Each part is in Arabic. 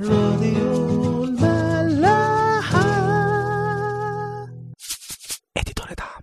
راديو الملاحة. اديتور دعم.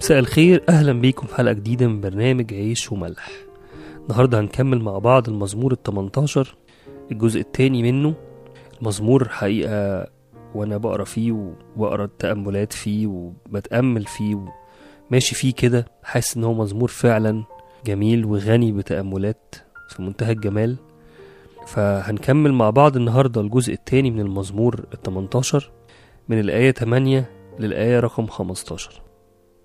مساء الخير. أهلا بيكم في حلقة جديدة من برنامج عيش وملح. النهارده هنكمل مع بعض المزمور ال 18 الجزء التاني منه. المزمور حقيقة وأنا بقرأ فيه وبقرا التأملات فيه وبتأمل فيه وماشي فيه كده. حاسس إن هو مزمور فعلا جميل وغني بتأملات في منتهى الجمال. فهنكمل مع بعض النهارده الجزء التاني من المزمور ال 18 من الآية 8 للآية رقم 15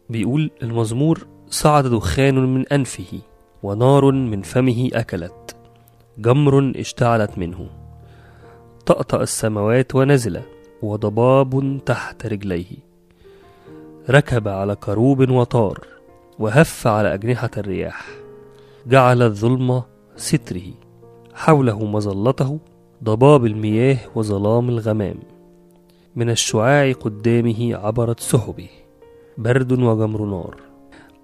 بيقول المزمور صعد دخان من أنفه ونار من فمه أكلت. جمر اشتعلت منه. طأطأ السماوات ونزل وضباب تحت رجليه. ركب على كروب وطار وهف على أجنحة الرياح. جعل الظلم ستره حوله مظلته ضباب المياه وظلام الغمام. من الشعاع قدامه عبرت سحبه. برد وجمر نار.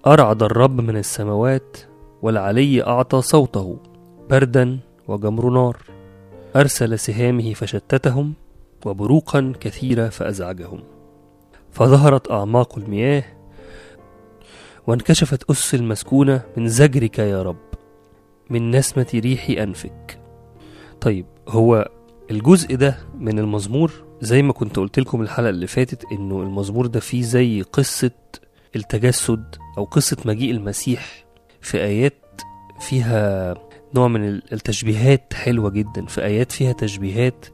أرعد الرب من السماوات والعلي أعطى صوته. بردا وجمر نار. أرسل سهامه فشتتهم وبروقا كثيرة فأزعجهم. فظهرت أعماق المياه وانكشفت أس المسكونة من زجرك يا رب من نسمة ريح أنفك. طيب هو الجزء ده من المزمور؟ زي ما كنت قلت لكم الحلقة اللي فاتت إنه المزمور ده فيه زي قصة التجسد أو قصة مجيء المسيح في آيات فيها نوع من التشبيهات حلوة جدا. في آيات فيها تشبيهات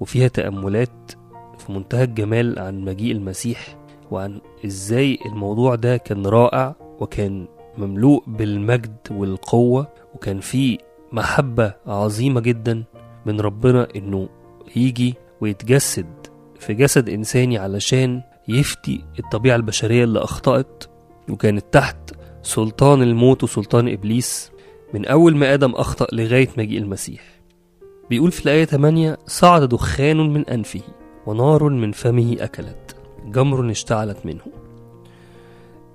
وفيها تأملات في منتهى الجمال عن مجيء المسيح وعن إزاي الموضوع ده كان رائع وكان مملوء بالمجد والقوة وكان فيه محبة عظيمة جدا من ربنا إنه يجي ويتجسد في جسد إنساني علشان يفتي الطبيعة البشرية اللي أخطأت وكانت تحت سلطان الموت وسلطان إبليس. من أول ما آدم أخطأ لغاية مجيء المسيح. بيقول في الآية 8 صعد دخان من أنفه ونار من فمه أكلت جمر اشتعلت منه.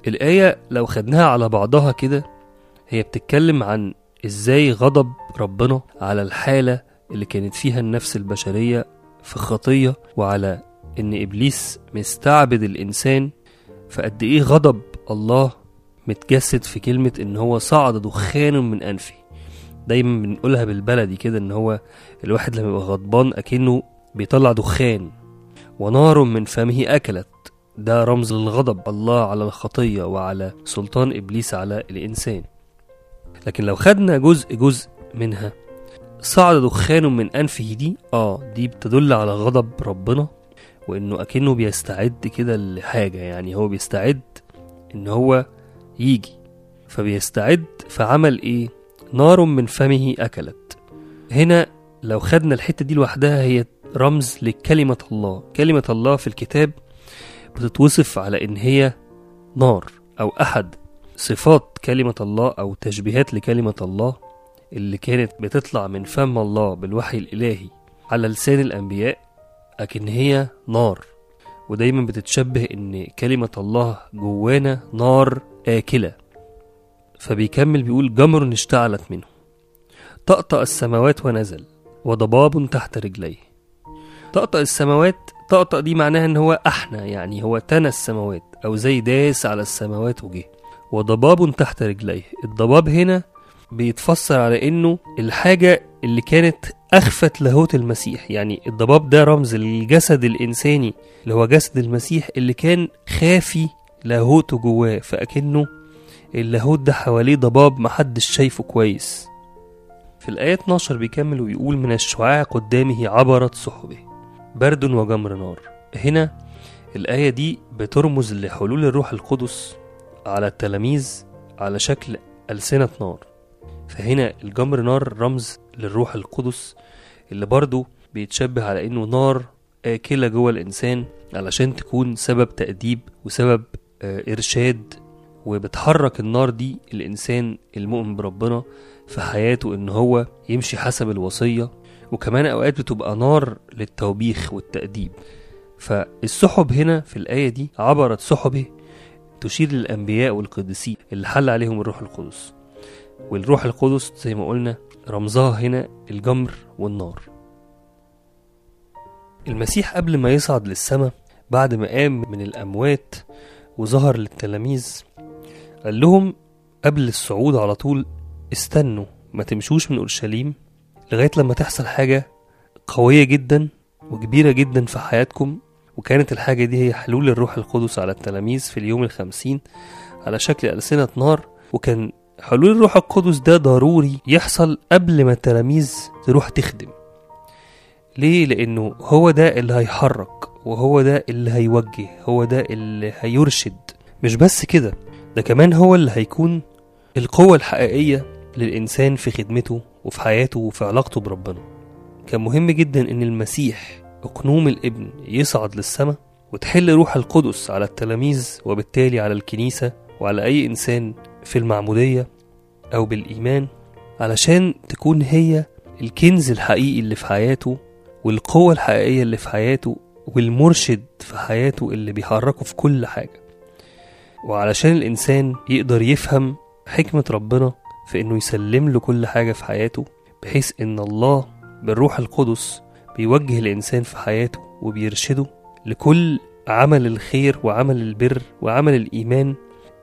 الآية لو خدناها على بعضها كده هي بتتكلم عن إزاي غضب ربنا على الحالة اللي كانت فيها النفس البشرية في خطية وعلى إن إبليس مستعبد الإنسان فقد إيه غضب الله متجسد في كلمة إن هو صعد دخان من أنفه. دايما بنقولها بالبلدي كده إن هو الواحد لما يبقى غضبان أكنه بيطلع دخان ونار من فمه أكلت. ده رمز للغضب. الله على الخطية وعلى سلطان إبليس على الإنسان. لكن لو خدنا جزء جزء منها صعد دخان من أنفه دي آه دي بتدل على غضب ربنا وإنه أكنه بيستعد كده لحاجة. يعني هو بيستعد إن هو يجي. فبيستعد فعمل إيه؟ نار من فمه أكلت. هنا لو خدنا الحتة دي لوحدها هي رمز لكلمة الله. كلمة الله في الكتاب بتتوصف على إن هي نار أو أحد. صفات كلمة الله أو تشبيهات لكلمة الله اللي كانت بتطلع من فم الله بالوحي الإلهي على لسان الأنبياء لكن هي نار. ودايما بتتشبه إن كلمة الله جوانا نار آكلة. فبيكمل بيقول جمر اشتعلت منه. طأطأ السماوات ونزل وضباب تحت رجليه. طأطأ السماوات طأطأ دي معناها إن هو أحنى يعني هو تنى السماوات أو زي داس على السماوات وجه. وضباب تحت رجليه. الضباب هنا بيتفسر على إنه الحاجة اللي كانت أخفت لاهوت المسيح. يعني الضباب ده رمز للجسد الإنساني اللي هو جسد المسيح اللي كان خافي لاهوته جواه فأكنه اللاهوت ده حواليه ضباب محدش شايفه كويس. في الآية 12 بيكمل ويقول من الشعاع قدامه عبرت سحبه برد وجمر نار. هنا الآية دي بترمز لحلول الروح القدس على التلاميذ على شكل ألسنة نار. فهنا الجمر نار رمز للروح القدس اللي برضه بيتشبه على إنه نار آكلة جوه الإنسان علشان تكون سبب تأديب وسبب إرشاد وبتحرك النار دي الإنسان المؤمن بربنا في حياته إن هو يمشي حسب الوصية وكمان أوقات بتبقى نار للتوبيخ والتأديب. فالسحب هنا في الآية دي عبرت سحبه تشير للأنبياء والقديسين اللي حل عليهم الروح القدس. والروح القدس زي ما قلنا رمزها هنا الجمر والنار. المسيح قبل ما يصعد للسماء بعد ما قام من الأموات وظهر للتلاميذ. قال لهم قبل الصعود على طول استنوا ما تمشوش من أورشليم لغاية لما تحصل حاجة قوية جدا وكبيرة جدا في حياتكم. وكانت الحاجة دي هي حلول الروح القدس على التلاميذ في اليوم الخمسين على شكل ألسنة نار. وكان حلول الروح القدس ده ضروري يحصل قبل ما التلاميذ تروح تخدم. ليه؟ لأنه هو ده اللي هيحرك وهو ده اللي هيوجه هو ده اللي هيرشد مش بس كده ده كمان هو اللي هيكون القوة الحقيقية للإنسان في خدمته وفي حياته وفي علاقته بربنا كان مهم جدا إن المسيح أقنوم الإبن يصعد للسماء وتحل روح القدس على التلاميذ وبالتالي على الكنيسة وعلى أي إنسان في المعمودية أو بالإيمان علشان تكون هي الكنز الحقيقي اللي في حياته والقوة الحقيقية اللي في حياته والمرشد في حياته اللي بيحركه في كل حاجة. وعلشان الإنسان يقدر يفهم حكمة ربنا في إنه يسلم له كل حاجة في حياته بحيث إن الله بالروح القدس بيوجه الإنسان في حياته وبيرشده لكل عمل الخير وعمل البر وعمل الإيمان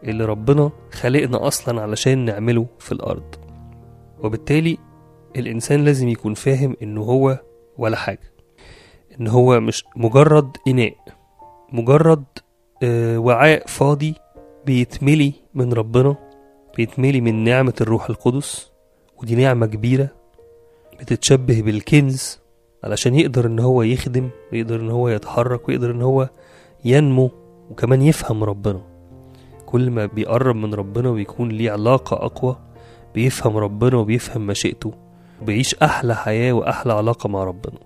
اللي ربنا خلقنا أصلا علشان نعمله في الأرض. وبالتالي الإنسان لازم يكون فاهم إنه هو ولا حاجة. إن هو مش مجرد إناء مجرد آه، وعاء فاضي بيتملي من ربنا بيتملي من نعمة الروح القدس ودي نعمة كبيرة بتتشبه بالكنز علشان يقدر إن هو يخدم ويقدر إن هو يتحرك ويقدر إن هو ينمو وكمان يفهم ربنا. كل ما بيقرب من ربنا ويكون ليه علاقة أقوى بيفهم ربنا وبيفهم مشيئته. وبيعيش أحلى حياة وأحلى علاقة مع ربنا.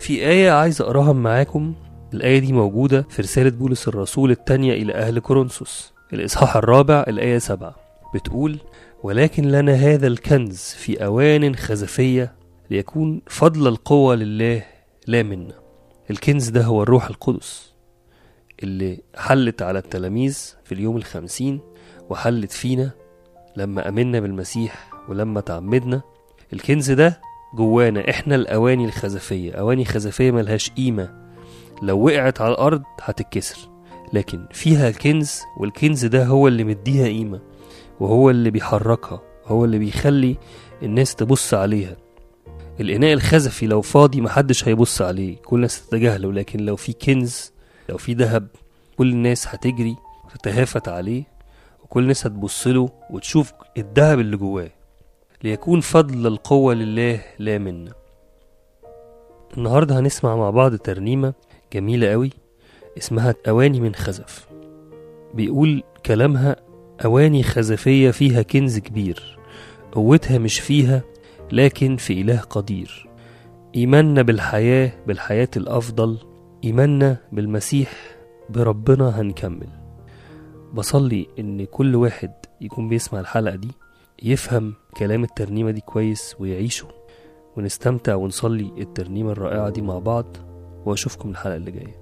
في آية عايز أقراها معاكم. الآية دي موجودة في رسالة بولس الرسول التانية إلى أهل كورنثوس. الإصحاح الرابع الآية سبعة. بتقول ولكن لنا هذا الكنز في أوان خزفية ليكون فضل القوة لله لا منا. الكنز ده هو الروح القدس اللي حلت على التلاميذ في اليوم الخمسين وحلت فينا لما أمنا بالمسيح ولما تعمدنا الكنز ده جوانا. إحنا الأواني الخزفية. أواني خزفية ملهاش قيمة. لو وقعت على الأرض هتتكسر. لكن فيها الكنز والكنز ده هو اللي مديها قيمة وهو اللي بيحركها هو اللي بيخلي الناس تبص عليها. الإناء الخزفي لو فاضي محدش هيبص عليه. كل الناس تتجاهله. لكن لو في كنز لو في ذهب كل الناس هتجري وتتهافت عليه وكل الناس هتبص له وتشوف الذهب اللي جواه. ليكون فضل القوة لله لا منا. النهاردة هنسمع مع بعض ترنيمة جميلة قوي اسمها أواني من خزف. بيقول كلامها أواني خزفية فيها كنز كبير قوتها مش فيها لكن في إله قدير. إيماننا بالحياة بالحياة الأفضل إيماننا بالمسيح بربنا هنكمل. بصلي إن كل واحد يكون بيسمع الحلقة دي يفهم كلام الترنيمة دي كويس ويعيشه. ونستمتع ونصلي الترنيمة الرائعة دي مع بعض. وأشوفكم الحلقة اللي جاية.